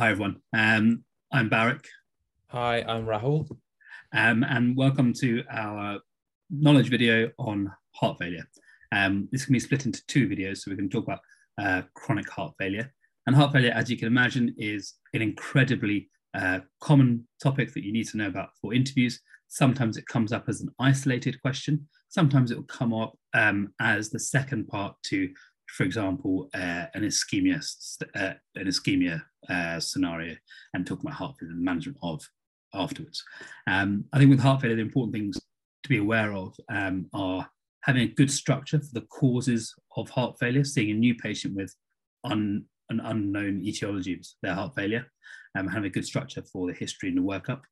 Hi, everyone. Um, I'm Barak. Hi, I'm Rahul. Um, and welcome to our knowledge video on heart failure. Um, this can be split into two videos, so we can talk about uh, chronic heart failure. And heart failure, as you can imagine, is an incredibly uh, common topic that you need to know about for interviews. Sometimes it comes up as an isolated question. Sometimes it will come up um, as the second part to, for example, uh, an ischemia, uh, an ischemia uh, scenario, and talk about heart failure and management of afterwards. Um, I think with heart failure, the important things to be aware of um, are having a good structure for the causes of heart failure, seeing a new patient with un, an unknown etiology of their heart failure, um, having a good structure for the history and the workup.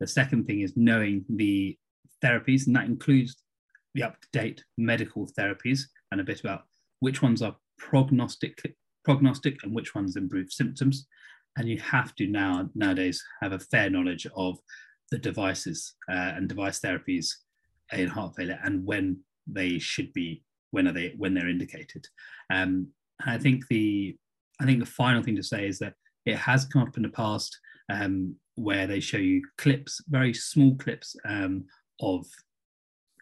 The second thing is knowing the therapies, and that includes the up-to-date medical therapies and a bit about which ones are prognostic, prognostic and which ones improve symptoms. And you have to now nowadays have a fair knowledge of the devices uh, and device therapies in heart failure and when they should be when are they when they're indicated. Um, I think the I think the final thing to say is that it has come up in the past um, where they show you clips, very small clips um, of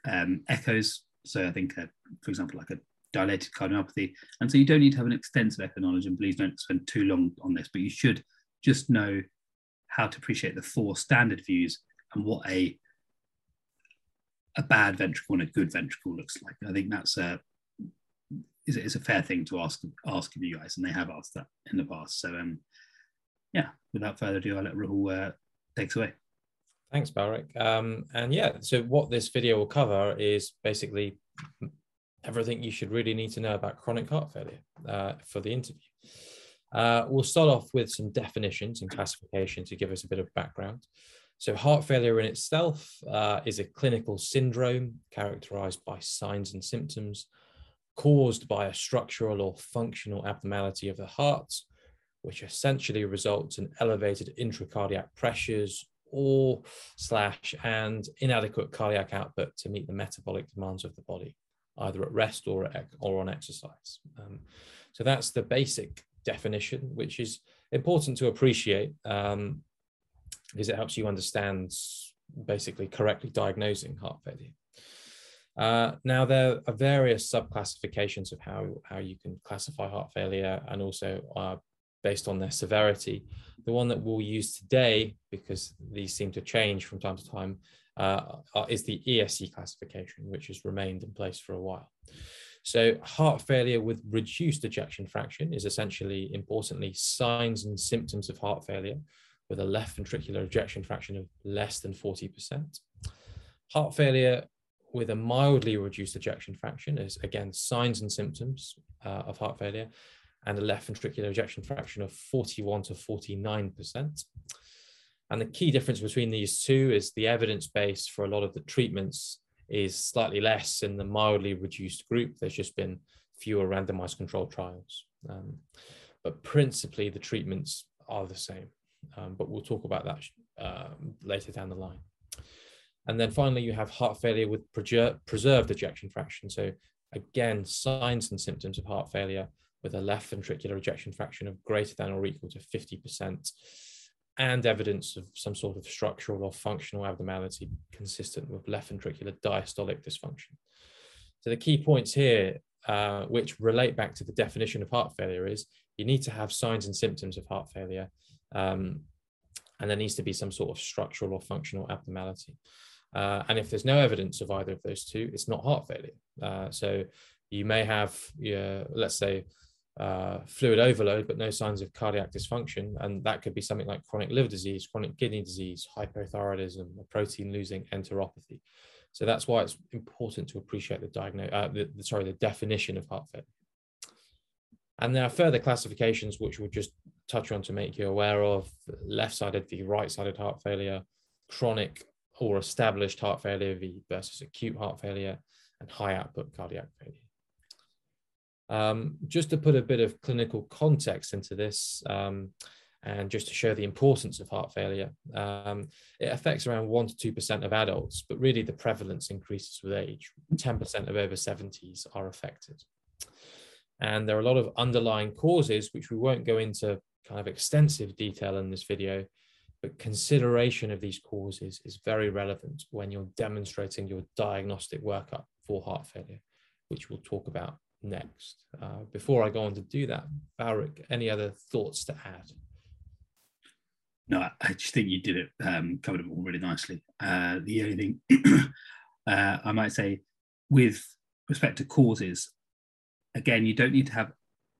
um, echoes. So I think, uh, for example, like a dilated cardiomyopathy. And so you don't need to have an extensive echo knowledge, and please don't spend too long on this, but you should just know how to appreciate the four standard views and what a a bad ventricle and a good ventricle looks like. I think that's a is, is a fair thing to ask ask of you guys, and they have asked that in the past. So um, yeah, without further ado, I'll let Rahul uh, takes away. Thanks, Barak. Um, and yeah, so what this video will cover is basically everything you should really need to know about chronic heart failure uh, for the interview. Uh, we'll start off with some definitions and classification to give us a bit of background. So, heart failure in itself uh, is a clinical syndrome characterized by signs and symptoms caused by a structural or functional abnormality of the heart, which essentially results in elevated intracardiac pressures or slash and inadequate cardiac output to meet the metabolic demands of the body, either at rest or, at, or on exercise. Um, so that's the basic definition, which is important to appreciate um, because it helps you understand basically correctly diagnosing heart failure. Uh, now, there are various subclassifications of how, how you can classify heart failure and also uh, based on their severity. The one that we'll use today, because these seem to change from time to time, uh, is the ESC classification, which has remained in place for a while. So, heart failure with reduced ejection fraction is essentially, importantly, signs and symptoms of heart failure with a left ventricular ejection fraction of less than 40%. Heart failure with a mildly reduced ejection fraction is again signs and symptoms uh, of heart failure and a left ventricular ejection fraction of 41 to 49%. And the key difference between these two is the evidence base for a lot of the treatments is slightly less in the mildly reduced group. There's just been fewer randomized controlled trials. Um, but principally, the treatments are the same um, but we'll talk about that uh, later down the line. And then finally, you have heart failure with preserved ejection fraction. So again, signs and symptoms of heart failure with a left ventricular ejection fraction of greater than or equal to 50% and evidence of some sort of structural or functional abnormality consistent with left ventricular diastolic dysfunction. So the key points here, uh, which relate back to the definition of heart failure is you need to have signs and symptoms of heart failure um, and there needs to be some sort of structural or functional abnormality. Uh, and if there's no evidence of either of those two, it's not heart failure. Uh, so you may have, uh, let's say, uh, fluid overload, but no signs of cardiac dysfunction. And that could be something like chronic liver disease, chronic kidney disease, hypothyroidism, protein losing enteropathy. So that's why it's important to appreciate the diagnose, uh, the, the, sorry, the definition of heart failure. And there are further classifications which we'll just touch on to make you aware of left-sided v right-sided heart failure, chronic or established heart failure v versus acute heart failure, and high output cardiac failure. Um, just to put a bit of clinical context into this, um, and just to show the importance of heart failure, um, it affects around 1% to 2% of adults, but really the prevalence increases with age. 10% of over 70s are affected. And there are a lot of underlying causes, which we won't go into kind of extensive detail in this video, but consideration of these causes is very relevant when you're demonstrating your diagnostic workup for heart failure, which we'll talk about next. Uh, before I go on to do that, Barak, any other thoughts to add? No, I just think you did it, um, covered it all really nicely. Uh, the only thing uh, I might say with respect to causes, again, you don't need to have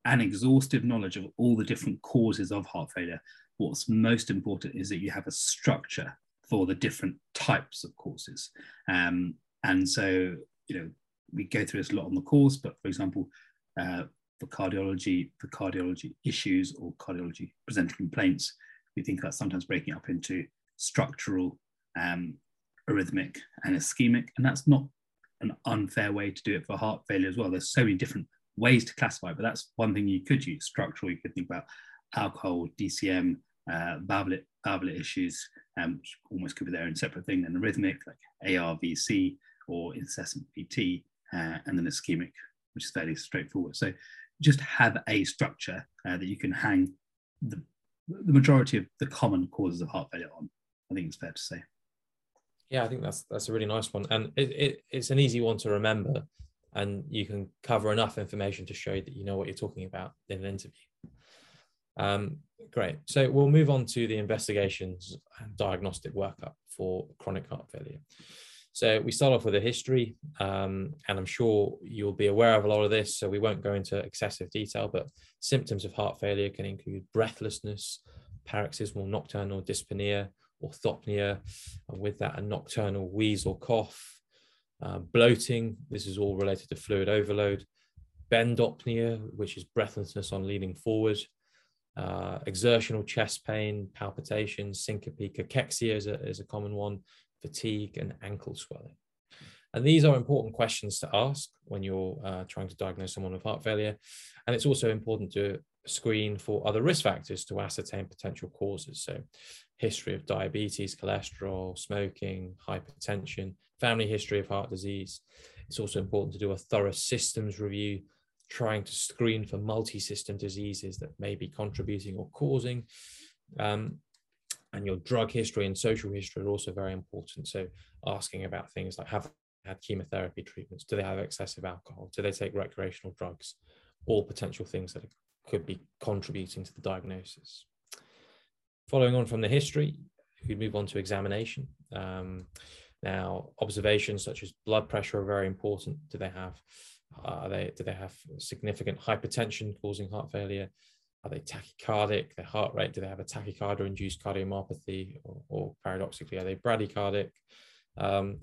an exhaustive knowledge of all the different causes of heart failure. What's most important is that you have a structure for the different types of causes. Um, and so, you know, we go through this a lot on the course, but for example, uh, for cardiology, for cardiology issues or cardiology presenting complaints, we think about sometimes breaking up into structural, um, arrhythmic, and ischemic. And that's not an unfair way to do it for heart failure as well. There's so many different ways to classify, but that's one thing you could use. Structural, you could think about alcohol, DCM, uh, valvular, valvular issues, um, which almost could be their own separate thing, and arrhythmic, like ARVC or incessant VT, uh, and then ischemic, which is fairly straightforward. So just have a structure uh, that you can hang the, the majority of the common causes of heart failure on. I think it's fair to say. Yeah, I think that's that's a really nice one, and it, it, it's an easy one to remember, and you can cover enough information to show that you know what you're talking about in an interview. Um, great. So we'll move on to the investigations and diagnostic workup for chronic heart failure. So we start off with a history, um, and I'm sure you'll be aware of a lot of this, so we won't go into excessive detail, but symptoms of heart failure can include breathlessness, paroxysmal nocturnal dyspnea, orthopnea, and with that, a nocturnal wheeze or cough, uh, bloating, this is all related to fluid overload, bendopnea, which is breathlessness on leaning forward, uh, exertional chest pain, palpitations, syncope, cachexia is a, is a common one, fatigue, and ankle swelling. And these are important questions to ask when you're uh, trying to diagnose someone with heart failure. And it's also important to screen for other risk factors to ascertain potential causes. So, history of diabetes, cholesterol, smoking, hypertension, family history of heart disease. It's also important to do a thorough systems review, trying to screen for multi system diseases that may be contributing or causing. Um, and your drug history and social history are also very important. So, asking about things like have they had chemotherapy treatments, do they have excessive alcohol, do they take recreational drugs, all potential things that could be contributing to the diagnosis. Following on from the history, we move on to examination. Um, now, observations such as blood pressure are very important. Do they have are they do they have significant hypertension causing heart failure? Are they tachycardic? Their heart rate? Do they have a tachycardia-induced cardiomyopathy, or, or, paradoxically, are they bradycardic? Um,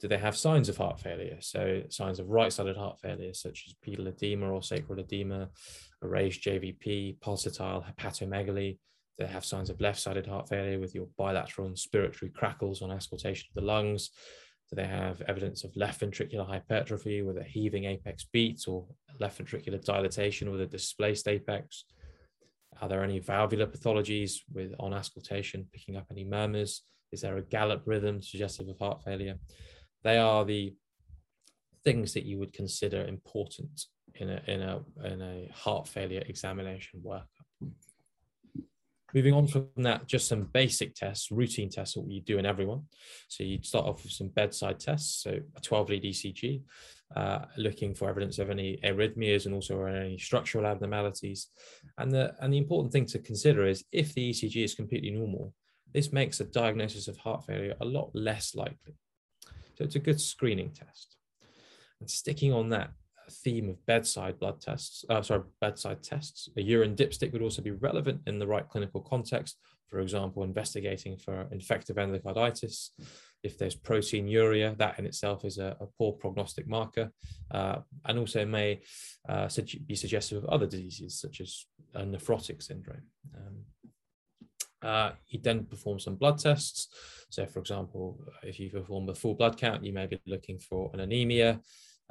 do they have signs of heart failure? So signs of right-sided heart failure, such as pedal edema or sacral edema, a raised JVP, pulsatile hepatomegaly. Do they have signs of left-sided heart failure with your bilateral inspiratory crackles on auscultation of the lungs? Do they have evidence of left ventricular hypertrophy with a heaving apex beat or left ventricular dilatation with a displaced apex? Are there any valvular pathologies with on auscultation picking up any murmurs? Is there a gallop rhythm suggestive of heart failure? They are the things that you would consider important in a in a in a heart failure examination workup. Moving on from that, just some basic tests, routine tests that you do in everyone. So you'd start off with some bedside tests, so a 12 lead ECG, uh, looking for evidence of any arrhythmias and also any structural abnormalities. And the, and the important thing to consider is if the ECG is completely normal, this makes a diagnosis of heart failure a lot less likely. So it's a good screening test. And sticking on that theme of bedside blood tests, uh, sorry, bedside tests, a urine dipstick would also be relevant in the right clinical context. For example, investigating for infective endocarditis, if there's proteinuria, that in itself is a, a poor prognostic marker, uh, and also may uh, be suggestive of other diseases such as a nephrotic syndrome. Um, uh, you then perform some blood tests. So, for example, if you perform a full blood count, you may be looking for an anemia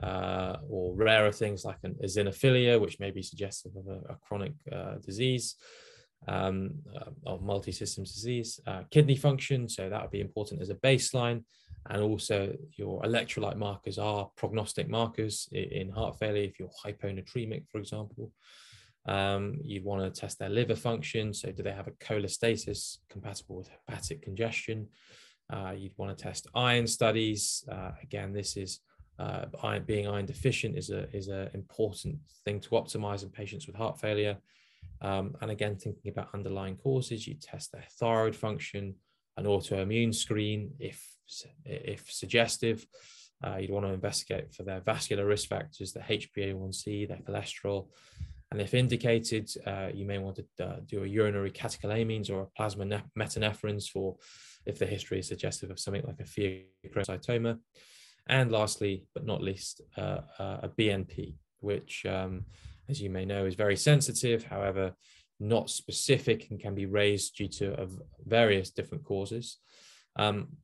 uh, or rarer things like an eosinophilia, which may be suggestive of a, a chronic uh, disease um, uh, of multi-systems disease, uh, kidney function. So that would be important as a baseline. And also your electrolyte markers are prognostic markers in heart failure if you're hyponatremic, for example. Um, you'd want to test their liver function. So, do they have a cholestasis compatible with hepatic congestion? Uh, you'd want to test iron studies. Uh, again, this is uh, iron, being iron deficient is a is an important thing to optimize in patients with heart failure. Um, and again, thinking about underlying causes, you test their thyroid function, an autoimmune screen if if suggestive. Uh, you'd want to investigate for their vascular risk factors, the HbA1c, their cholesterol, and if indicated, uh, you may want to uh, do a urinary catecholamines or a plasma metanephrines for if the history is suggestive of something like a pheochromocytoma. And lastly, but not least, uh, uh a BNP, which, um, as you may know, is very sensitive, however, not specific and can be raised due to various different causes. Um,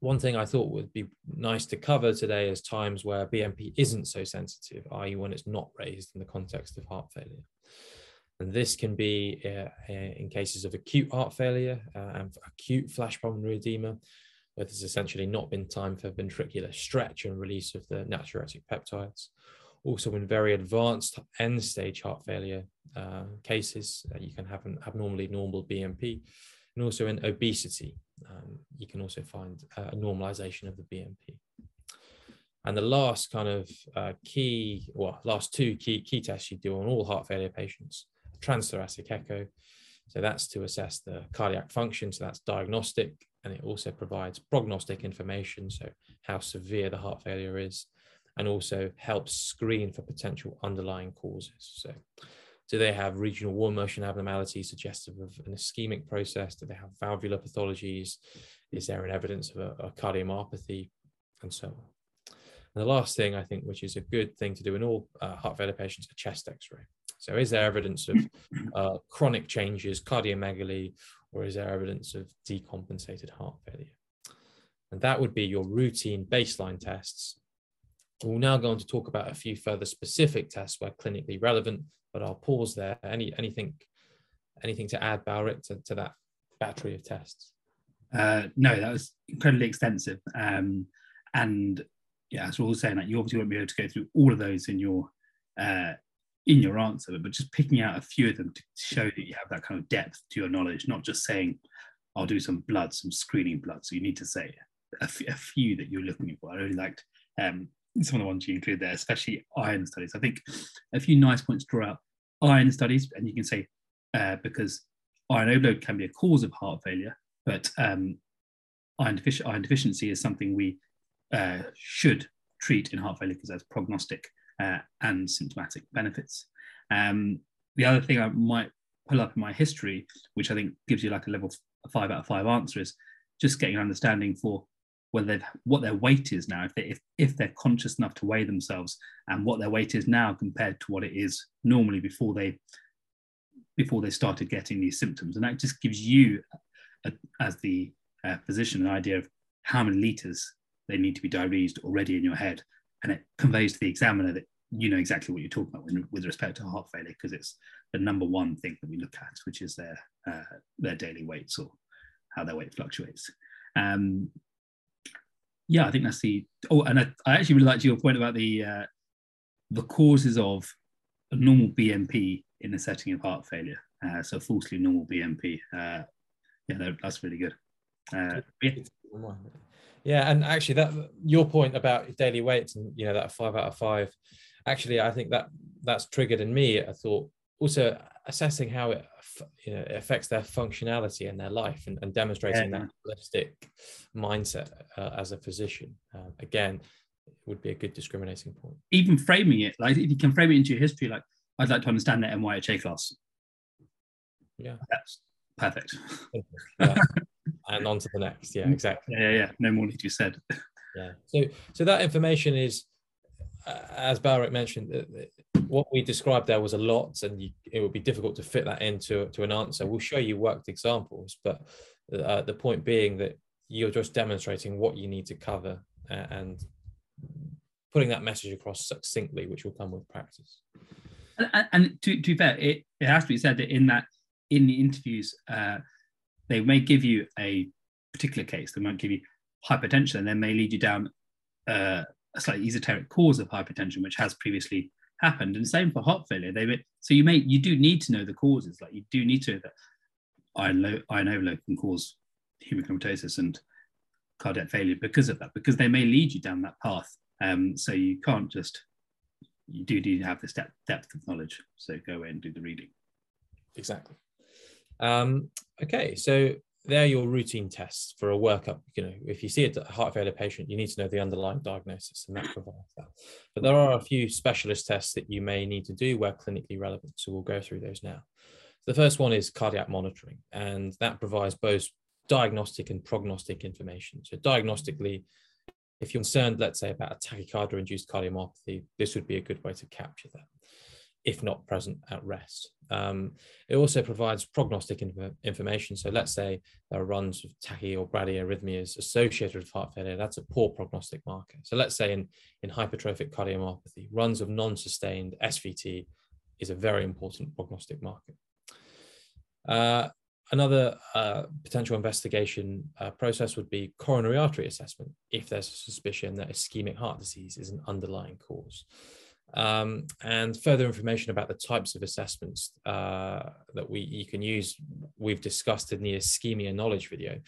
one thing I thought would be nice to cover today is times where BNP isn't so sensitive, i.e., when it's not raised in the context of heart failure. And this can be uh, uh in cases of acute heart failure uh, and acute flash pulmonary edema, where there's essentially not been time for ventricular stretch and release of the natriuretic peptides. Also, in very advanced end stage heart failure uh, cases, uh, you can have an abnormally normal BNP and also in obesity, um, you can also find a normalization of the BNP. And the last kind of uh, key, well, last two key, key tests you do on all heart failure patients, transthoracic echo. So that's to assess the cardiac function. So that's diagnostic. And it also provides prognostic information. So how severe the heart failure is, and also helps screen for potential underlying causes. So do they have regional wall motion abnormalities suggestive of an ischemic process? Do they have valvular pathologies? Is there an evidence of a, a cardiomyopathy? And so on. And the last thing I think, which is a good thing to do in all uh, heart failure patients, a chest X-ray. So, is there evidence of uh, chronic changes, cardiomegaly, or is there evidence of decompensated heart failure? And that would be your routine baseline tests. We'll now go on to talk about a few further specific tests where clinically relevant but I'll pause there. Any anything anything to add, Balric, to, to that battery of tests? Uh, no, that was incredibly extensive. Um, and yeah, as we're all saying, that you obviously won't be able to go through all of those in your uh, in your answer, but just picking out a few of them to show that you have that kind of depth to your knowledge, not just saying, I'll do some blood, some screening blood. So you need to say a, f- a few that you're looking for. I really liked um, some of the ones you include there, especially iron studies. I think a few nice points to draw out iron studies, and you can say uh, because iron overload can be a cause of heart failure, but um, iron, iron, deficiency is something we uh, should treat in heart failure because there's prognostic uh, and symptomatic benefits. Um, the other thing I might pull up in my history, which I think gives you like a level five out of five answer, is just getting an understanding for whether they've what their weight is now, if they if, if they're conscious enough to weigh themselves and what their weight is now compared to what it is normally before they before they started getting these symptoms. And that just gives you a, as the uh, physician an idea of how many liters they need to be diuresed already in your head. And it conveys to the examiner that you know exactly what you're talking about with, with respect to heart failure because it's the number one thing that we look at, which is their uh, their daily weights or how their weight fluctuates. Um, yeah, I think that's the. Oh, and I, I actually really liked your point about the uh, the causes of a normal BNP in the setting of heart failure. Uh, so falsely normal BNP. Uh, yeah, that's really good. Uh, yeah. Yeah, and actually, that your point about daily weights and you know that five out of five. Actually, I think that that's triggered in me. I thought also assessing how it you know, it affects their functionality in their life and, and demonstrating yeah. that holistic mindset uh, as a physician. Uh, again, would be a good discriminating point. Even framing it, like if you can frame it into your history, like I'd like to understand that NYHA class. Yeah, that's perfect. yeah. and on to the next. Yeah, exactly. Yeah, yeah, yeah. No more need to be said. Yeah. So, so that information is, uh, as Balric mentioned, what we described there was a lot, and you, it would be difficult to fit that into to an answer. We'll show you worked examples, but uh, the point being that you're just demonstrating what you need to cover and putting that message across succinctly, which will come with practice. And, and to, to be fair, it, it has to be said that in that in the interviews, uh, they may give you a particular case. They might give you hypertension, and then may lead you down uh, a slightly esoteric cause of hypertension, which has previously happened. And same for heart failure. They so you may you do need to know the causes. Like you do need to know that iron, low, iron overload can cause hemochromatosis and cardiac failure because of that, because they may lead you down that path. Um, so you can't just you do need to have this depth, depth of knowledge. So go away and do the reading. Exactly. Um, okay, so they're your routine tests for a workup. You know, if you see a heart failure patient, you need to know the underlying diagnosis, and that provides that. But there are a few specialist tests that you may need to do where clinically relevant. So we'll go through those now. The first one is cardiac monitoring, and that provides both diagnostic and prognostic information. So diagnostically, if you're concerned, let's say about a tachycardia-induced cardiomyopathy, this would be a good way to capture that if not present at rest. Um, it also provides prognostic inf- information. So let's say there are runs of tachy or bradyarrhythmias associated with heart failure. That's a poor prognostic marker. So let's say in, in hypertrophic cardiomyopathy, runs of non-sustained SVT is a very important prognostic marker. Uh, another uh, potential investigation uh, process would be coronary artery assessment if there's a suspicion that ischemic heart disease is an underlying cause um, and further information about the types of assessments uh, that we you can use we've discussed in the ischemia knowledge video.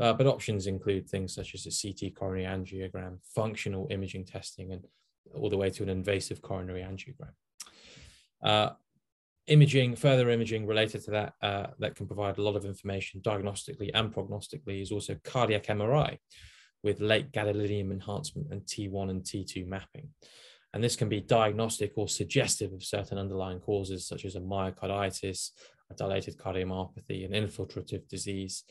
Uh, but options include things such as a ct coronary angiogram functional imaging testing and all the way to an invasive coronary angiogram. Uh, imaging further imaging related to that uh, that can provide a lot of information diagnostically and prognostically is also cardiac mri with late gadolinium enhancement and t1 and t2 mapping and this can be diagnostic or suggestive of certain underlying causes, such as a myocarditis, a dilated cardiomyopathy, an infiltrative disease.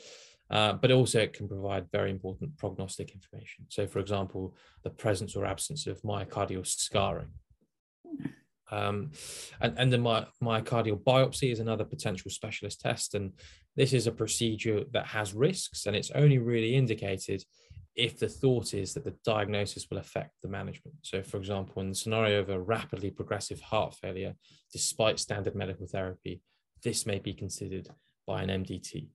Uh, but also it can provide very important prognostic information. So, for example, the presence or absence of myocardial scarring. Um, and, and the my, myocardial biopsy is another potential specialist test. And this is a procedure that has risks, and it's only really indicated if the thought is that the diagnosis will affect the management. So, for example, in the scenario of a rapidly progressive heart failure, despite standard medical therapy, this may be considered by an MDT.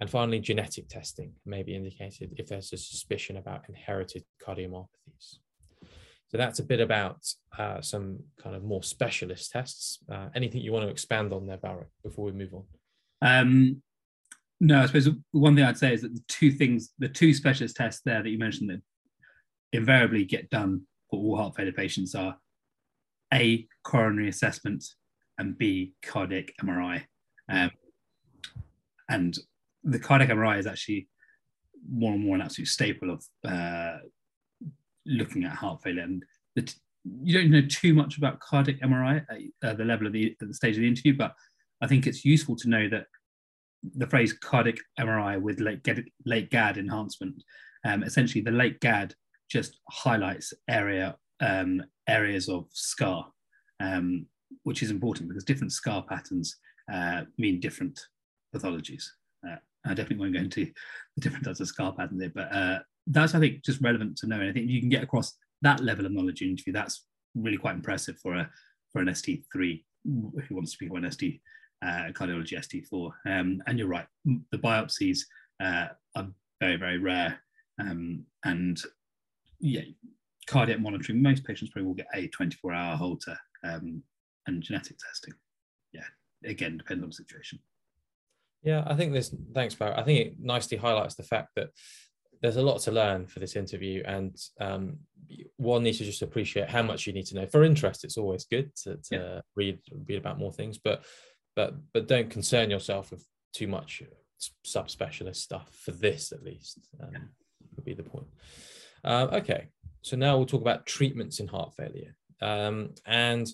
And finally, genetic testing may be indicated if there's a suspicion about inherited cardiomyopathies. So that's a bit about uh, some kind of more specialist tests. Uh, anything you want to expand on there, Barrett, before we move on? Um, no, I suppose one thing I'd say is that the two things, the two specialist tests there that you mentioned that invariably get done for all heart failure patients are A, coronary assessment, and B, cardiac MRI. Um, and the cardiac MRI is actually more and more an absolute staple of uh, looking at heart failure. And the, you don't know too much about cardiac MRI at, the level of the, the stage of the interview, but I think it's useful to know that the phrase cardiac MRI with late, late GAD enhancement. Um, essentially, the late GAD just highlights area um, areas of scar, um, which is important because different scar patterns uh, mean different pathologies. Uh, I definitely won't go into the different types of scar patterns there, but uh, that's I think just relevant to know. And I think you can get across that level of knowledge in interview. That's really quite impressive for a for an ST3 who wants to become an ST uh, cardiology ST4. Um, and you're right, the biopsies uh, are very, very rare. Um, and yeah, cardiac monitoring, most patients probably will get a 24 hour Holter um, and genetic testing. Yeah, again, depends on the situation. Yeah, I think this, thanks, Barry. I think it nicely highlights the fact that there's a lot to learn for this interview and um, one needs to just appreciate how much you need to know for interest it's always good to, to yeah. read read about more things but but but don't concern yourself with too much subspecialist stuff for this at least um, would be the point. Um, okay so now we'll talk about treatments in heart failure. Um, and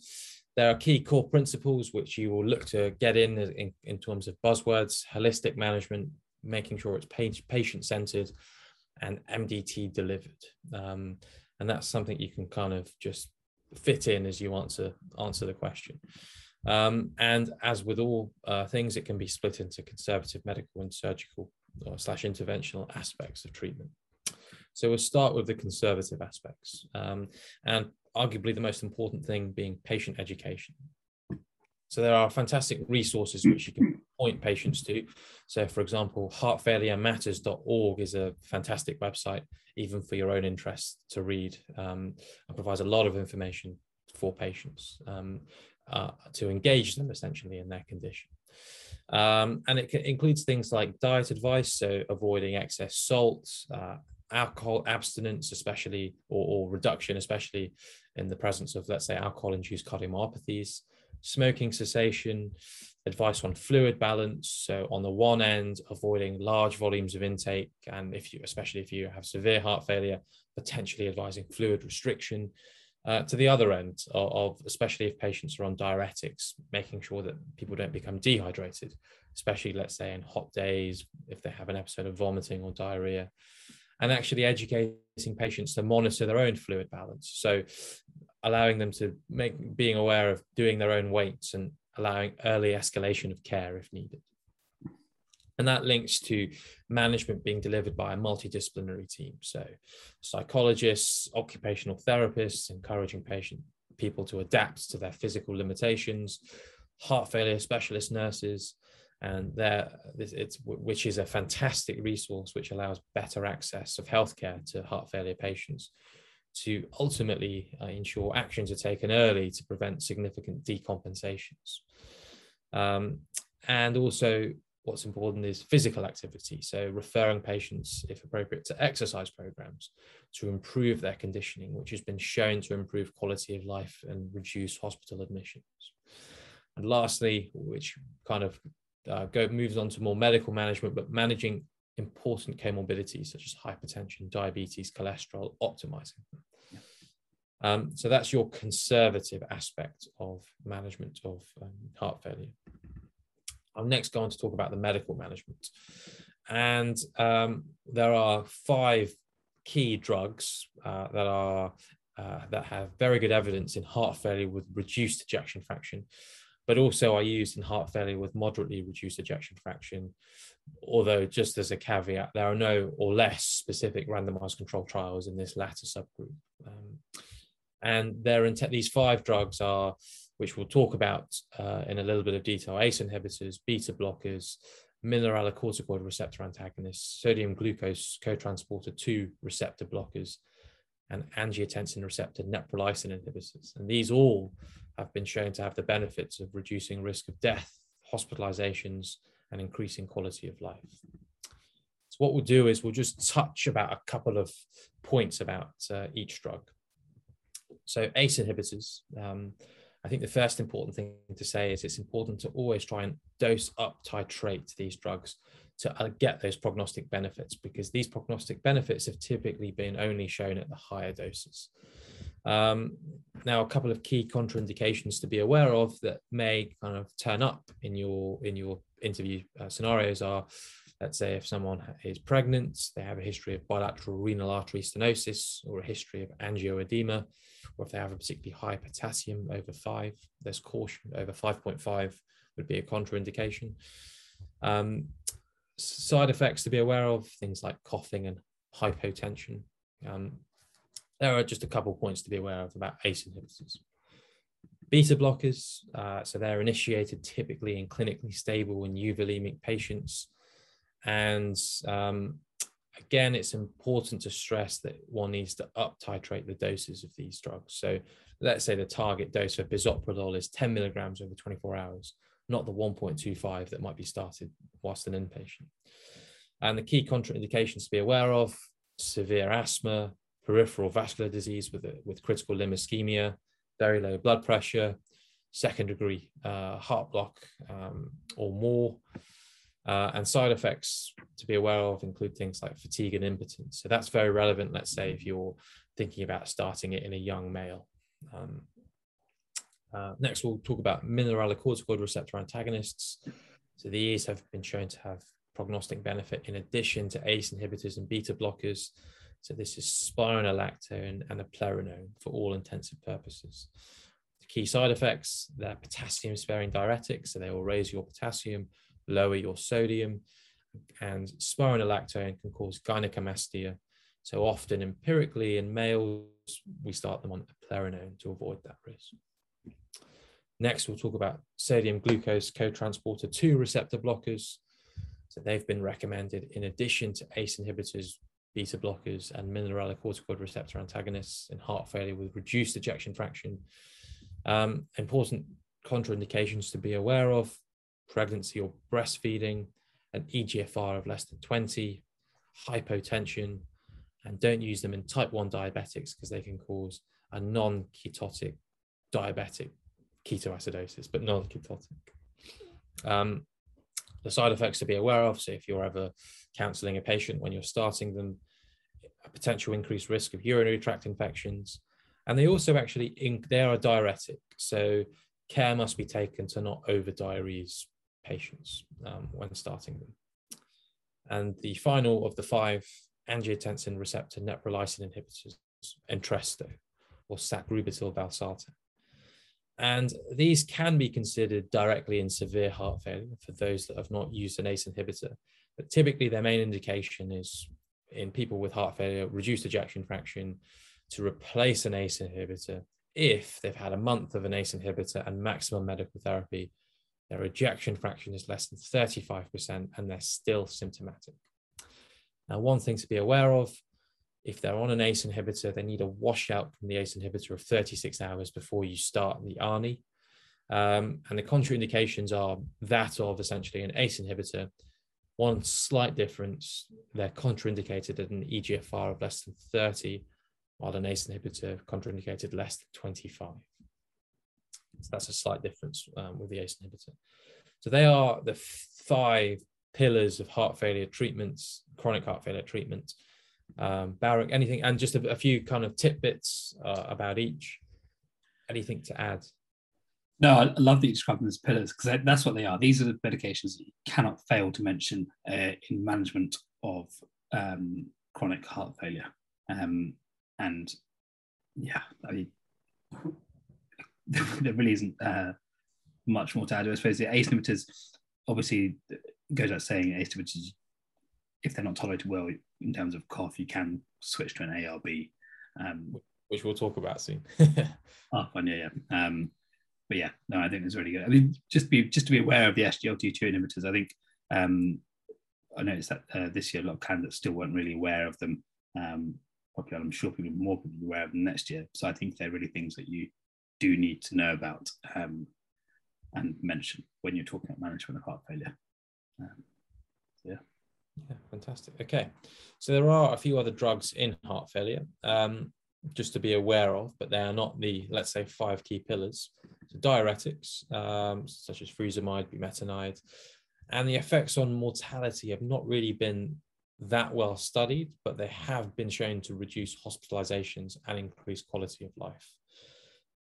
there are key core principles which you will look to get in, in in terms of buzzwords holistic management making sure it's patient centered and mdt delivered. Um, and that's something you can kind of just fit in as you answer answer the question um, and as with all uh, things, it can be split into conservative medical and surgical or slash interventional aspects of treatment. So we'll start with the conservative aspects, um, and arguably the most important thing being patient education. So there are fantastic resources which you can point patients to. So, for example, heartfailurematters.org is a fantastic website, even for your own interest to read, um, and provides a lot of information for patients um, uh, to engage them essentially in their condition. Um, and it includes things like diet advice, so avoiding excess salt, uh, alcohol abstinence, especially or, or, reduction, especially in the presence of, let's say, alcohol-induced cardiomyopathies, smoking cessation, advice on fluid balance. So on the one end, avoiding large volumes of intake, and if you, especially if you have severe heart failure, potentially advising fluid restriction. Uh, to the other end of, of, especially if patients are on diuretics, making sure that people don't become dehydrated, especially let's say in hot days, if they have an episode of vomiting or diarrhea, and actually educating patients to monitor their own fluid balance. So allowing them to make being aware of doing their own weights and allowing early escalation of care if needed. And that links to management being delivered by a multidisciplinary team. So psychologists, occupational therapists, encouraging patient people to adapt to their physical limitations, heart failure specialist nurses, and there it's which is a fantastic resource which allows better access of healthcare to heart failure patients to ultimately uh, ensure actions are taken early to prevent significant decompensations. Um, and also, what's important is physical activity. So, referring patients, if appropriate, to exercise programs to improve their conditioning, which has been shown to improve quality of life and reduce hospital admissions. And lastly, which kind of uh, go, moves on to more medical management, but managing important comorbidities such as hypertension, diabetes, cholesterol, optimizing them. Um, so that's your conservative aspect of management of um, heart failure. I'm next going to talk about the medical management. And um, there are five key drugs uh, that are uh, that have very good evidence in heart failure with reduced ejection fraction, but also are used in heart failure with moderately reduced ejection fraction. Although, just as a caveat, there are no or less specific randomized control trials in this latter subgroup. Um, and in these five drugs are, which we'll talk about uh, in a little bit of detail, ACE inhibitors, beta blockers, mineralocorticoid receptor antagonists, sodium glucose cotransporter 2 receptor blockers, and angiotensin receptor neprilysin inhibitors. And these all have been shown to have the benefits of reducing risk of death, hospitalizations, and increasing quality of life. So what we'll do is we'll just touch about a couple of points about uh, each drug. So ACE inhibitors, um, I think the first important thing to say is it's important to always try and dose up titrate these drugs to uh, get those prognostic benefits because these prognostic benefits have typically been only shown at the higher doses. Um, now, a couple of key contraindications to be aware of that may kind of turn up in your in your interview uh, scenarios are let's say if someone is pregnant, they have a history of bilateral renal artery stenosis or a history of angioedema, or if they have a particularly high potassium over five, there's caution over 5.5 would be a contraindication. Um, side effects to be aware of, things like coughing and hypotension. Um, there are just a couple points to be aware of about ACE inhibitors. Beta blockers, uh, so they're initiated typically in clinically stable and euvolemic patients and um, again, it's important to stress that one needs to up titrate the doses of these drugs. So let's say the target dose for bisoprolol is 10 milligrams over 24 hours, not the 1.25 that might be started whilst an inpatient. And the key contraindications to be aware of severe asthma, peripheral vascular disease with, a, with critical limb ischemia, very low blood pressure, second degree uh, heart block um, or more, uh, and side effects to be aware of include things like fatigue and impotence. So that's very relevant, let's say, if you're thinking about starting it in a young male. Um, uh, next, we'll talk about mineralocorticoid receptor antagonists. So these have been shown to have prognostic benefit in addition to ACE inhibitors and beta blockers. So this is spironolactone and eplerenone for all intensive purposes. The key side effects, they're potassium sparing diuretics, so they will raise your potassium, lower your sodium, and spironolactone can cause gynecomastia. So often empirically in males, we start them on eplerenone to avoid that risk. Next, we'll talk about sodium glucose cotransporter 2 receptor blockers. So they've been recommended in addition to ACE inhibitors, beta blockers, and mineralocorticoid receptor antagonists in heart failure with reduced ejection fraction Um, important contraindications to be aware of pregnancy or breastfeeding, an EGFR of less than 20, hypotension, and don't use them in type 1 diabetics because they can cause a non ketotic diabetic ketoacidosis, but non ketotic. Um, the side effects to be aware of. So, if you're ever counseling a patient when you're starting them, a potential increased risk of urinary tract infections. And they also actually, they are a diuretic. So, care must be taken to not over patients um, when starting them. And the final of the five angiotensin receptor neprilysin inhibitors, Entresto, or sacubitril/valsartan. And these can be considered directly in severe heart failure for those that have not used an ACE inhibitor. But typically, their main indication is in people with heart failure, reduced ejection fraction, to replace an ACE inhibitor if they've had a month of an ACE inhibitor and maximum medical therapy, their ejection fraction is less than 35% and they're still symptomatic. Now, one thing to be aware of if they're on an ACE inhibitor, they need a washout from the ACE inhibitor of 36 hours before you start the ARNI. Um, and the contraindications are that of essentially an ACE inhibitor. One slight difference, they're contraindicated at an EGFR of less than 30, while an ACE inhibitor contraindicated less than 25. So that's a slight difference um, with the ACE inhibitor. So they are the five pillars of heart failure treatments, chronic heart failure treatment um, Barak, anything, and just a, a few kind of tidbits uh, about each. Anything to add? No, I love that you describe them as pillars because that's what they are. These are the medications that you cannot fail to mention uh, in management of um, chronic heart failure. Um, and yeah, I there really isn't uh, much more to add. I suppose the ACE inhibitors, obviously, goes without saying, ACE inhibitors, if they're not tolerated well, in terms of cough, you can switch to an ARB. Um, Which we'll talk about soon. oh, fun, yeah, yeah. Um, but yeah, no, I think it's really good. I mean, just be just to be aware of the SGLT2 inhibitors. I think um, I noticed that uh, this year a lot of candidates still weren't really aware of them. Um, I'm sure people more people be aware of them next year. So I think they're really things that you do need to know about um, and mention when you're talking about management of heart failure. Um, so yeah. Yeah, fantastic. Okay, so there are a few other drugs in heart failure, um, just to be aware of, but they are not the, let's say, five key pillars. So diuretics, um, such as furosemide, bumetanide, and the effects on mortality have not really been that well studied, but they have been shown to reduce hospitalizations and increase quality of life.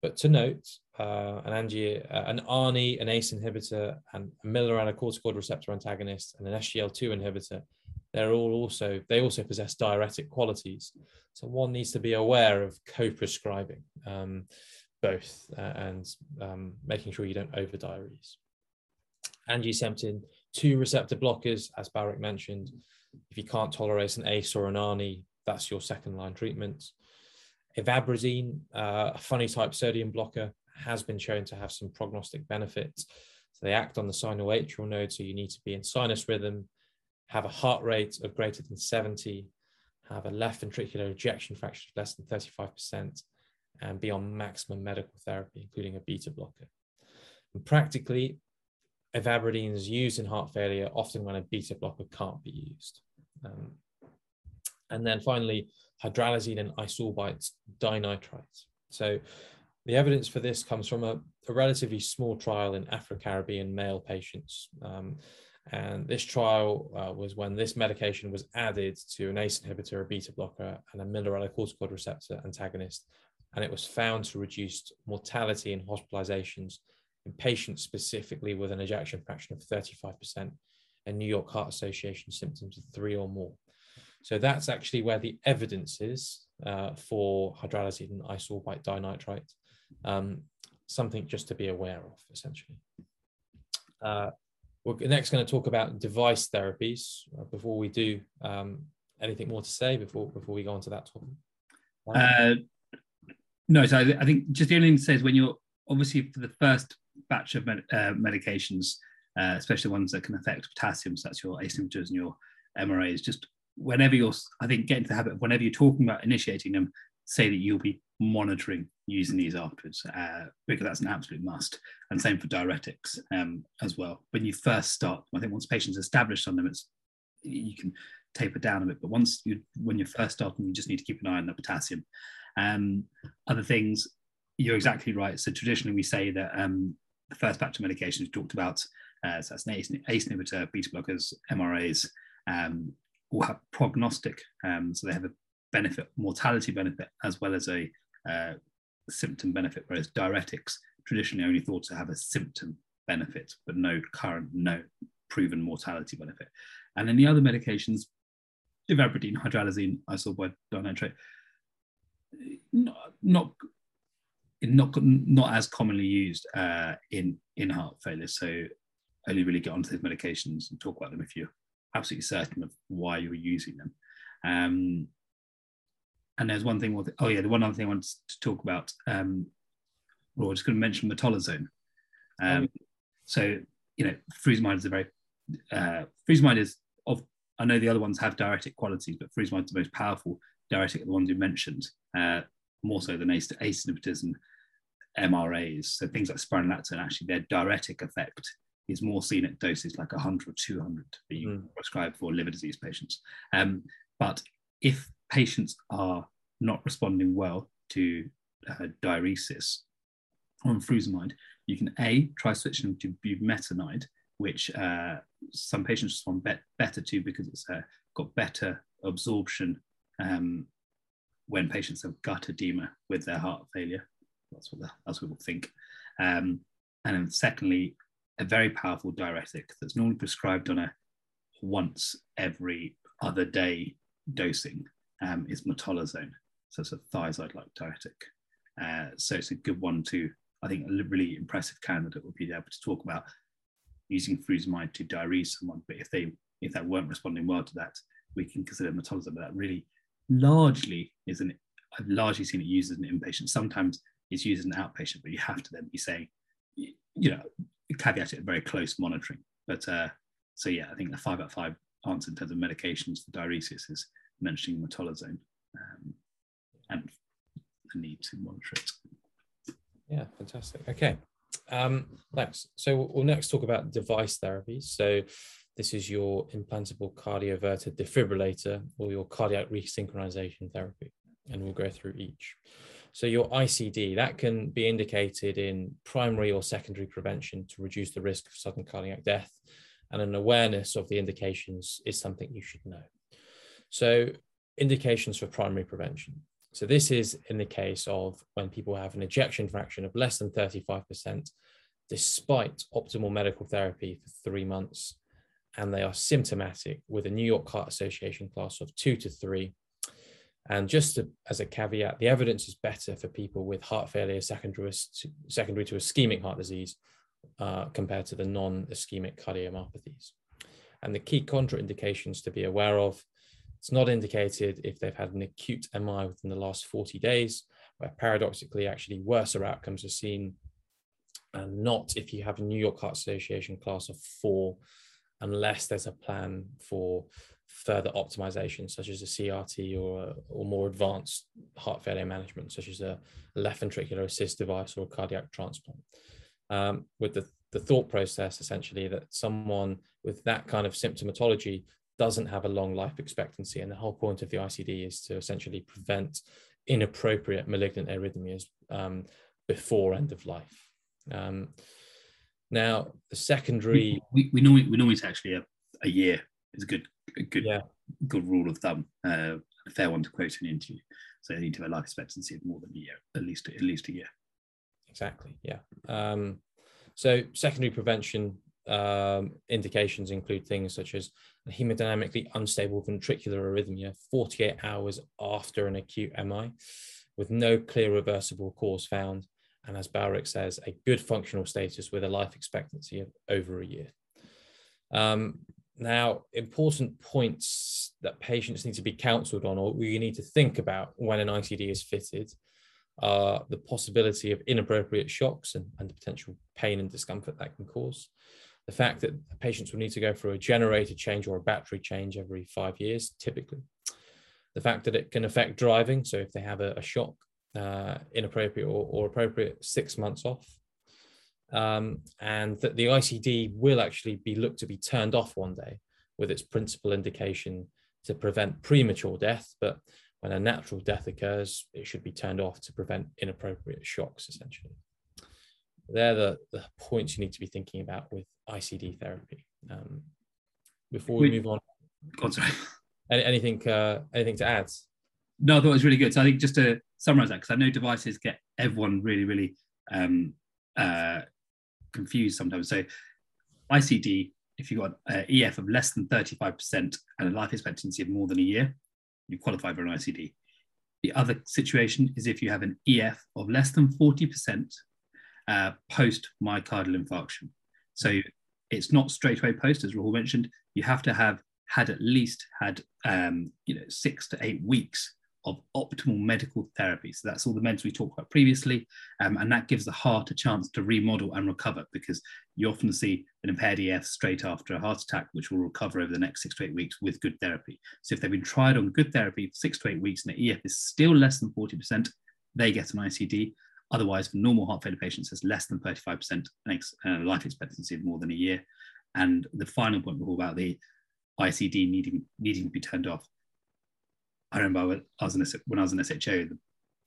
But to note, uh, an, angi- uh, an ARNI, an ACE inhibitor, and a mineralocorticoid receptor antagonist, and an SGL2 inhibitor, they're all also they also possess diuretic qualities. So one needs to be aware of co-prescribing um, both uh, and um, making sure you don't overdiurese. Angiotensin two receptor blockers, as Barak mentioned, if you can't tolerate an ACE or an ARNI, that's your second line treatment. Ivabradine, uh, a funny type sodium blocker, has been shown to have some prognostic benefits. So they act on the sinoatrial node, so you need to be in sinus rhythm, have a heart rate of greater than 70, have a left ventricular ejection fraction of less than 35%, and be on maximum medical therapy, including a beta blocker. And practically, ivabradine is used in heart failure often when a beta blocker can't be used. Um, and then finally, hydralazine and isosorbide dinitrate. So the evidence for this comes from a, a relatively small trial in Afro-Caribbean male patients. Um, and this trial uh, was when this medication was added to an ACE inhibitor, a beta blocker, and a mineralocorticoid receptor antagonist. And it was found to reduce mortality and hospitalizations in patients specifically with an ejection fraction of 35% and New York Heart Association symptoms of three or more. So that's actually where the evidence is uh, for hydralazine and isosorbide dinitrate. Um, something just to be aware of, essentially. Uh, we're next going to talk about device therapies. Uh, before we do, um, anything more to say before before we go on to that topic? Uh, no, so I, I, think just the only thing to say is when you're obviously for the first batch of med- uh, medications, uh, especially ones that can affect potassium, so that's your inhibitors and your MRAs, just whenever you're, I think, get into the habit of whenever you're talking about initiating them, say that you'll be monitoring using these afterwards uh, because that's an absolute must. And same for diuretics um, as well. When you first start, I think once patients established on them, it's you can taper down a bit. But once you, when you're first starting, you just need to keep an eye on the potassium. Um, other things, you're exactly right. So traditionally, we say that um, the first batch of medications talked about, uh, so that's an ACE, ACE inhibitor, beta blockers, MRAs, um, will have prognostic. Um, so they have a benefit, mortality benefit, as well as a uh, symptom benefit, whereas diuretics traditionally only thought to have a symptom benefit, but no current, no proven mortality benefit. And then the other medications, ivabradine, hydralazine, isosorbide dinitrate, not, not not not as commonly used uh, in in heart failure. So only really get onto those medications and talk about them if you're absolutely certain of why you're using them. Um, and there's one thing. Oh yeah, the one other thing I wanted to talk about. Um, well, I'm just going to mention metolazone. Um, oh. So you know, frusemide is a very uh, frusemide is of. I know the other ones have diuretic qualities, but frusemide is the most powerful diuretic. of The ones you mentioned, uh, more so than ACE, ACE inhibitors and MRAs. So things like spironolactone, actually, their diuretic effect is more seen at doses like 100 or 200 that you mm. prescribe for liver disease patients. Um, but if patients are not responding well to uh, diuresis on frusemide, you can A, try switching to bumetanide, which uh, some patients respond be better to because it's uh, got better absorption um, when patients have gut edema with their heart failure. That's what, the, that's what we would think. Um, and then secondly, a very powerful diuretic that's normally prescribed on a once every other day dosing um, is metolazone. So it's a thiazide-like diuretic. Uh, so it's a good one to, I think, a really impressive candidate would be able to talk about using frusemide to diurese someone. But if they if they weren't responding well to that, we can consider metolazone. But that really largely is an I've largely seen it used as an inpatient. Sometimes it's used as an outpatient, but you have to then be saying, you know, caveat it very close monitoring. But uh, so yeah, I think the five out of five answer in terms of medications for diuresis is mentioning metolazone um, and the need to monitor it. Yeah, fantastic. Okay, um, thanks. So we'll next talk about device therapies. So this is your implantable cardioverter defibrillator or your cardiac resynchronization therapy, and we'll go through each. So your ICD, that can be indicated in primary or secondary prevention to reduce the risk of sudden cardiac death. And an awareness of the indications is something you should know. So indications for primary prevention. So this is in the case of when people have an ejection fraction of less than 35%, despite optimal medical therapy for three months, and they are symptomatic with a New York Heart Association class of two to three, and just to, as a caveat, the evidence is better for people with heart failure secondary, secondary to ischemic heart disease uh, compared to the non-ischemic cardiomyopathies. And the key contraindications to be aware of, it's not indicated if they've had an acute MI within the last 40 days, where paradoxically actually worse outcomes are seen, and not if you have a New York Heart Association class of four, unless there's a plan for further optimization, such as a CRT or, or more advanced heart failure management, such as a left ventricular assist device or a cardiac transplant. Um, with the, the thought process, essentially, that someone with that kind of symptomatology doesn't have a long life expectancy. And the whole point of the ICD is to essentially prevent inappropriate malignant arrhythmias um, before end of life. Um, now, the secondary. We, we, normally, we normally say actually a, a year is a good a good yeah. good rule of thumb, uh, a fair one to quote in an interview. So they need to have a life expectancy of more than a year, at least at least a year. Exactly. Yeah. Um, so secondary prevention um, indications include things such as hemodynamically unstable ventricular arrhythmia 48 hours after an acute MI with no clear reversible cause found. And as Bowrick says, a good functional status with a life expectancy of over a year. Um, now, important points that patients need to be counseled on, or we need to think about when an ICD is fitted, are the possibility of inappropriate shocks and, and the potential pain and discomfort that can cause. The fact that patients will need to go through a generator change or a battery change every five years, typically. The fact that it can affect driving, so if they have a, a shock, uh, inappropriate or, or, appropriate six months off. Um, and that the ICD will actually be looked to be turned off one day with its principal indication to prevent premature death. But when a natural death occurs, it should be turned off to prevent inappropriate shocks, essentially. They're the, the points you need to be thinking about with ICD therapy. Um, before we, we move on, God, sorry. anything, uh, anything to add? No, I thought it was really good. So I think just to summarize that, because I know devices get everyone really, really um, uh, confused sometimes. So ICD, if you've got an EF of less than 35% and a life expectancy of more than a year, you qualify for an ICD. The other situation is if you have an EF of less than 40% uh, post myocardial infarction. So it's not straight away post, as Rahul mentioned. You have to have had at least had um, you know six to eight weeks of optimal medical therapy. So that's all the meds we talked about previously, um, and that gives the heart a chance to remodel and recover because you often see an impaired EF straight after a heart attack, which will recover over the next six to eight weeks with good therapy. So if they've been tried on good therapy for six to eight weeks and the EF is still less than 40%, they get an ICD. Otherwise, for normal heart failure patients, it's less than 35% makes uh, life expectancy of more than a year. And the final point was about the ICD needing needing to be turned off. I remember I was when I was in SHO,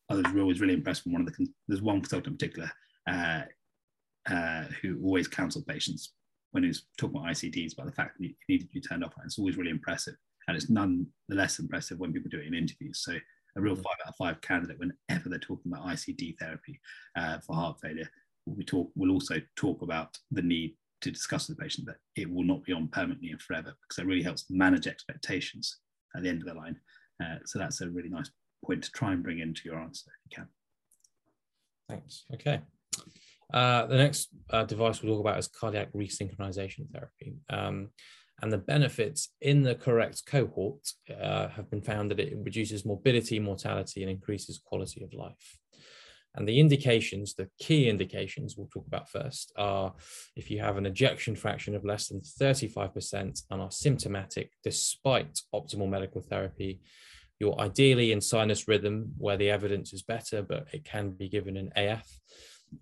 I was always really impressed with one of the there's one consultant in particular uh, uh, who always counseled patients when he was talking about ICDs about the fact that it needed to be turned off. And it's always really impressive, and it's none the less impressive when people do it in interviews. So a real mm. five out of five candidate whenever they're talking about ICD therapy uh, for heart failure. We talk. We'll also talk about the need to discuss with the patient that it will not be on permanently and forever because it really helps manage expectations at the end of the line. Uh, so that's a really nice point to try and bring into your answer if you can. Thanks. Okay. Uh, the next uh, device we'll talk about is cardiac resynchronization therapy. Um, and the benefits in the correct cohort uh, have been found that it reduces morbidity, mortality, and increases quality of life. And the indications, the key indications we'll talk about first, are if you have an ejection fraction of less than 35% and are symptomatic despite optimal medical therapy, you're ideally in sinus rhythm where the evidence is better, but it can be given in AF.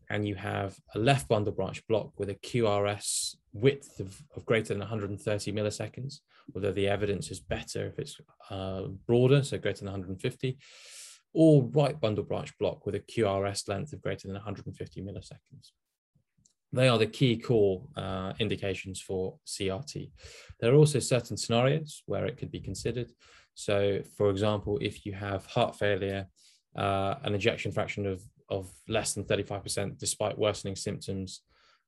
And you have a left bundle branch block with a QRS width of, of greater than 130 milliseconds, although the evidence is better if it's uh, broader, so greater than 150 or right bundle branch block with a QRS length of greater than 150 milliseconds. They are the key core uh, indications for CRT. There are also certain scenarios where it could be considered. So, for example, if you have heart failure, uh, an ejection fraction of, of less than 35% despite worsening symptoms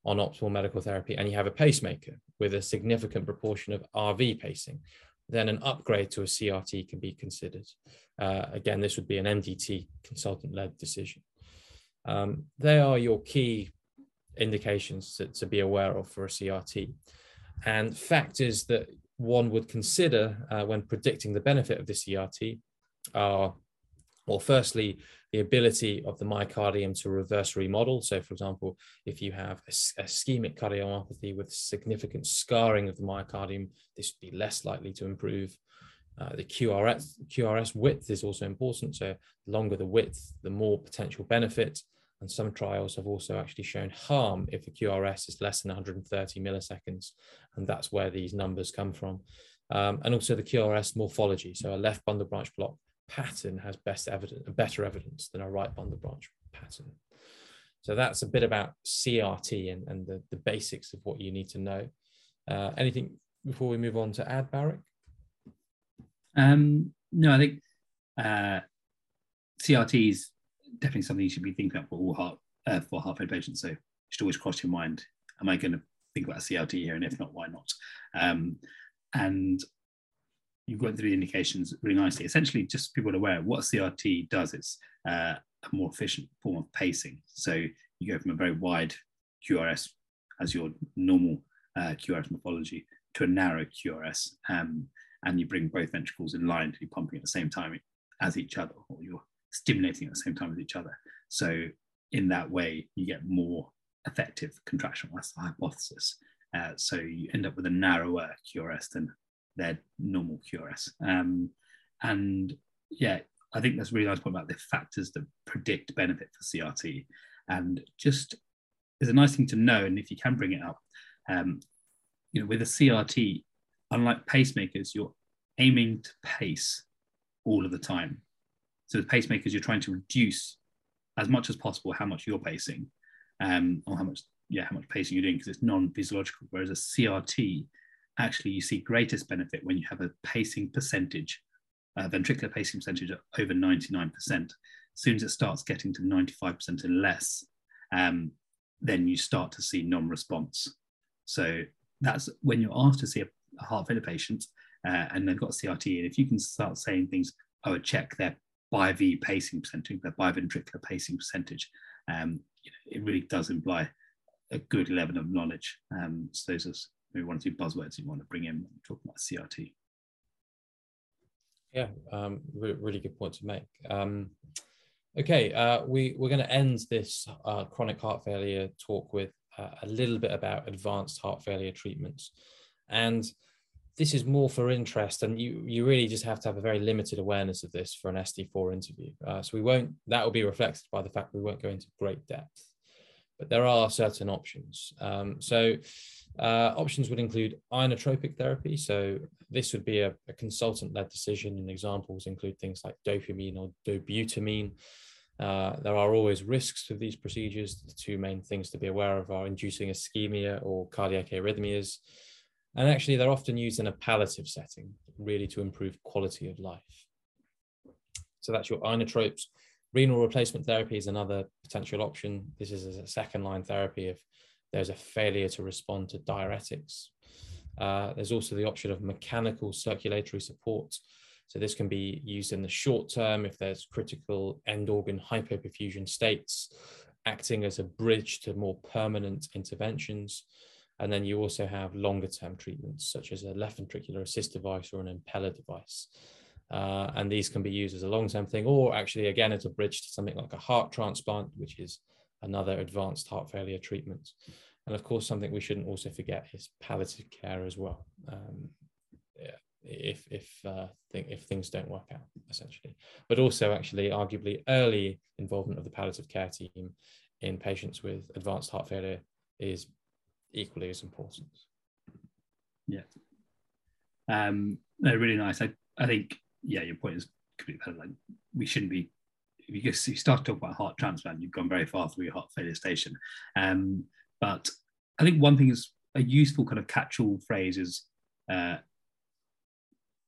on optimal medical therapy, and you have a pacemaker with a significant proportion of RV pacing, then an upgrade to a CRT can be considered. Uh, again, this would be an MDT consultant-led decision. Um, they are your key indications to, to, be aware of for a CRT. And factors that one would consider uh, when predicting the benefit of the CRT are, well, firstly, the ability of the myocardium to reverse remodel. So, for example, if you have ischemic cardiomyopathy with significant scarring of the myocardium, this would be less likely to improve. Uh, the QRS, QRS width is also important. So, the longer the width, the more potential benefit. And some trials have also actually shown harm if the QRS is less than 130 milliseconds. And that's where these numbers come from. Um, and also the QRS morphology. So, a left bundle branch block pattern has best evidence, better evidence than a right bundle branch pattern. So that's a bit about CRT and, and the, the basics of what you need to know. Uh, anything before we move on to add, Barak? Um, no, I think uh, CRT is definitely something you should be thinking about for all heart uh, for heart failure patients. So you should always cross your mind: Am I going to think about a CRT here? And if not, why not? Um, and you've got through the indications really nicely. Essentially, just people are aware what CRT does. It's uh, a more efficient form of pacing. So you go from a very wide QRS as your normal uh, QRS morphology to a narrow QRS, um, and you bring both ventricles in line to be pumping at the same time as each other, or you're stimulating at the same time as each other. So in that way, you get more effective contraction. That's the hypothesis. Uh, so you end up with a narrower QRS than their normal QRS. Um, and yeah, I think that's a really nice point about the factors that predict benefit for CRT. And just is a nice thing to know, and if you can bring it up, um, you know, with a CRT, unlike pacemakers, you're aiming to pace all of the time. So with pacemakers, you're trying to reduce as much as possible how much you're pacing, um, or how much, yeah, how much pacing you're doing because it's non-physiological. Whereas a CRT, actually, you see greatest benefit when you have a pacing percentage, uh, ventricular pacing percentage over 99%. As soon as it starts getting to 95% and less, um, then you start to see non-response. So that's when you're asked to see a, a heart failure patient uh, and they've got CRT, and if you can start saying things, oh, check their BIV pacing percentage, their biventricular pacing percentage, um, you know, it really does imply a good level of knowledge. Um, so those maybe one or two buzzwords you want to bring in when talking about CRT. Yeah, um, re really good point to make. Um, okay, uh, we, we're going to end this uh, chronic heart failure talk with uh, a little bit about advanced heart failure treatments. And this is more for interest, and you, you really just have to have a very limited awareness of this for an ST4 interview. Uh, so we won't, that will be reflected by the fact we won't go into great depth. But there are certain options. Um, so uh, options would include inotropic therapy. So this would be a, a consultant-led decision, and examples include things like dopamine or dobutamine. Uh, there are always risks with these procedures. The two main things to be aware of are inducing ischemia or cardiac arrhythmias. And actually, they're often used in a palliative setting, really to improve quality of life. So that's your inotropes. Renal replacement therapy is another potential option. This is a second line therapy if there's a failure to respond to diuretics. Uh, there's also the option of mechanical circulatory support, so this can be used in the short term if there's critical end organ hypoperfusion states, acting as a bridge to more permanent interventions. And then you also have longer term treatments, such as a left ventricular assist device or an Impella device. Uh, and these can be used as a long term thing, or actually, again, as a bridge to something like a heart transplant, which is another advanced heart failure treatment. And of course, something we shouldn't also forget is palliative care as well. Um, if if uh, th- if things don't work out essentially. But also actually arguably early involvement of the palliative care team in patients with advanced heart failure is equally as important. Yeah. Um no, really nice. I, I think yeah your point is completely valid. Like we shouldn't be if you, start to talk about heart transplant you've gone very far through your heart failure station. Um but i think one thing is a useful kind of catch-all phrase is uh,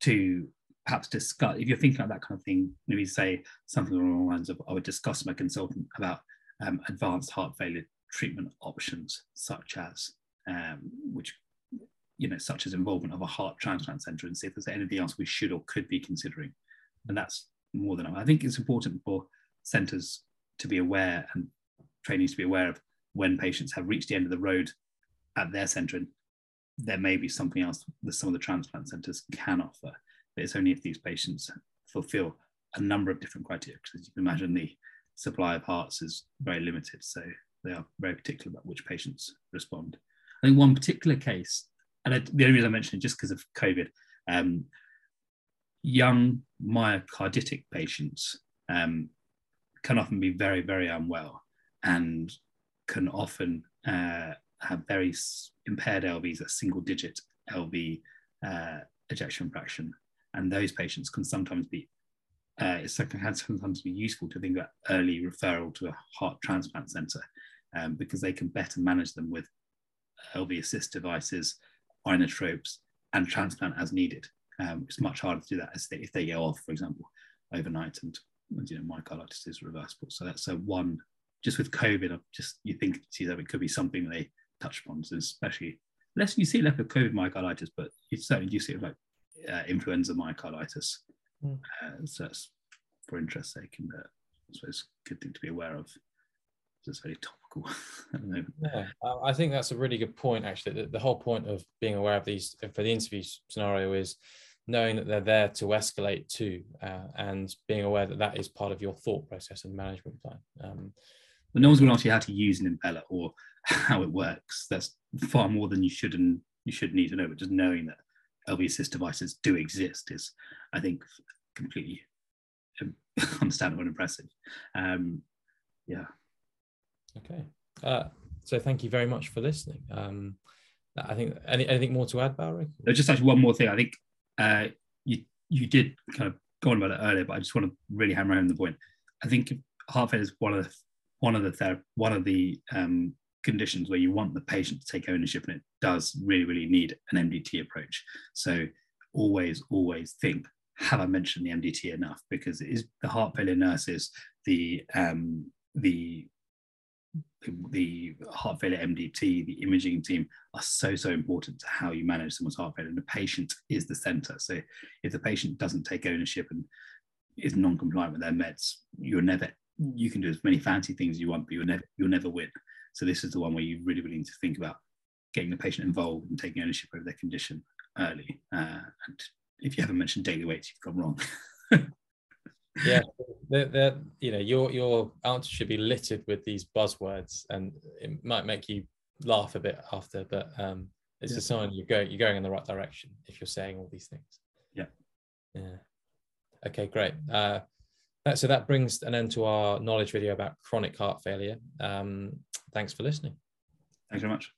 to perhaps discuss if you're thinking about that kind of thing maybe say something along the lines of i would discuss my consultant about um, advanced heart failure treatment options such as um, which you know such as involvement of a heart transplant center and see if there's anything else we should or could be considering. And that's more than i think it's important for centers to be aware and trainees to be aware of when patients have reached the end of the road at their center and there may be something else that some of the transplant centres can offer. But it's only if these patients fulfil a number of different criteria, because you can imagine the supply of hearts is very limited. So they are very particular about which patients respond. I think one particular case, and I, the only reason I mentioned it just because of COVID, um, young myocarditic patients um, can often be very, very unwell and can often uh, have very impaired LVs, a single digit LV uh, ejection fraction. And those patients can sometimes be, uh, it can sometimes be useful to think about early referral to a heart transplant center um, because they can better manage them with LV assist devices, inotropes, and transplant as needed. Um, it's much harder to do that they, if they go off, for example, overnight and you know, myocarditis is reversible. So that's a one, just with COVID, I just you think, see that it could be something they touch upon, especially less you see less of COVID myocarditis, but you certainly do see it like uh, influenza myocarditis. Mm. Uh, so that's for interest sake, and uh, I suppose good thing to be aware of. It's very topical. yeah, I think that's a really good point. Actually, the, the whole point of being aware of these for the interview scenario is knowing that they're there to escalate too, uh, and being aware that that is part of your thought process and management plan. Um, but no one's going to ask you how to use an Impella or how it works. That's far more than you should and you should need to know. But just knowing that LV assist devices do exist is, I think, completely understandable and impressive. Um, yeah. Okay. Uh, so thank you very much for listening. Um, I think any, anything more to add, Barry? There's just actually one more thing. I think uh, you you did kind of go on about it earlier, but I just want to really hammer home the point. I think heart failure is one of the one of the ther- one of the um, conditions where you want the patient to take ownership, and it does really really need an MDT approach. So always always think have I mentioned the MDT enough? Because it is the heart failure nurses, the um, the the heart failure MDT, the imaging team are so, so important to how you manage someone's heart failure. And the patient is the center. So if the patient doesn't take ownership and is non-compliant with their meds, you're never, you can do as many fancy things you want, but you'll never, you'll never win. So this is the one where you really, really need to think about getting the patient involved and taking ownership over their condition early. Uh, and if you haven't mentioned daily weights, you've gone wrong. yeah, they're, you know, your your answer should be littered with these buzzwords, and it might make you laugh a bit after, but um, it's yeah. a sign you're going you're going in the right direction if you're saying all these things. Yeah. Yeah. Okay, great. Uh, so that brings an end to our knowledge video about chronic heart failure. Um, thanks for listening. Thanks very much.